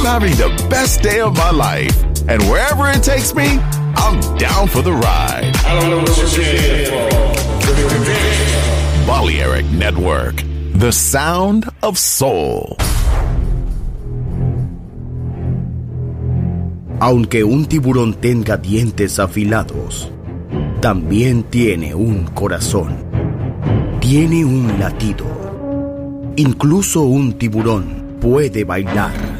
I'm having the best day of my life. And wherever it takes me, I'm down for the ride. I don't know what you're here for. Balearic Network, the sound of soul. Aunque un tiburón tenga dientes afilados, también tiene un corazón. Tiene un latido. Incluso un tiburón puede bailar.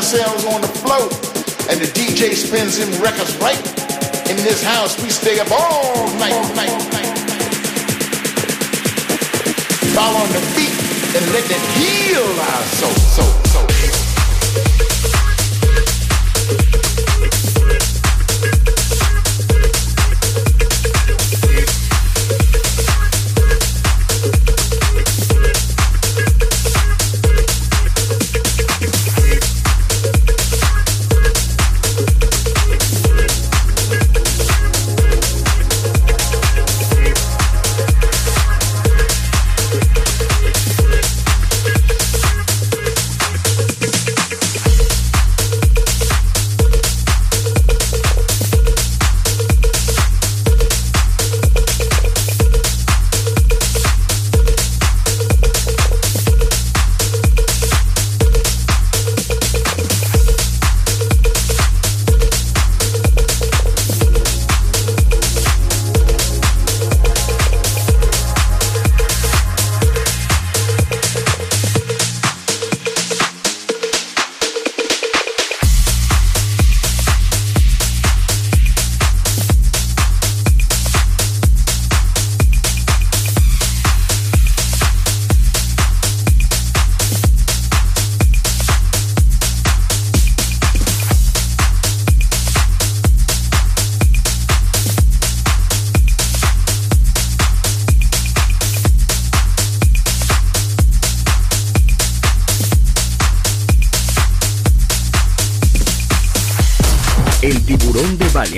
Ourselves on the floor, and the DJ spins them records right. In this house, we stay up all night, all night, all night. Following the beat and let it heal our soul, soul, soul.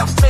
yourself.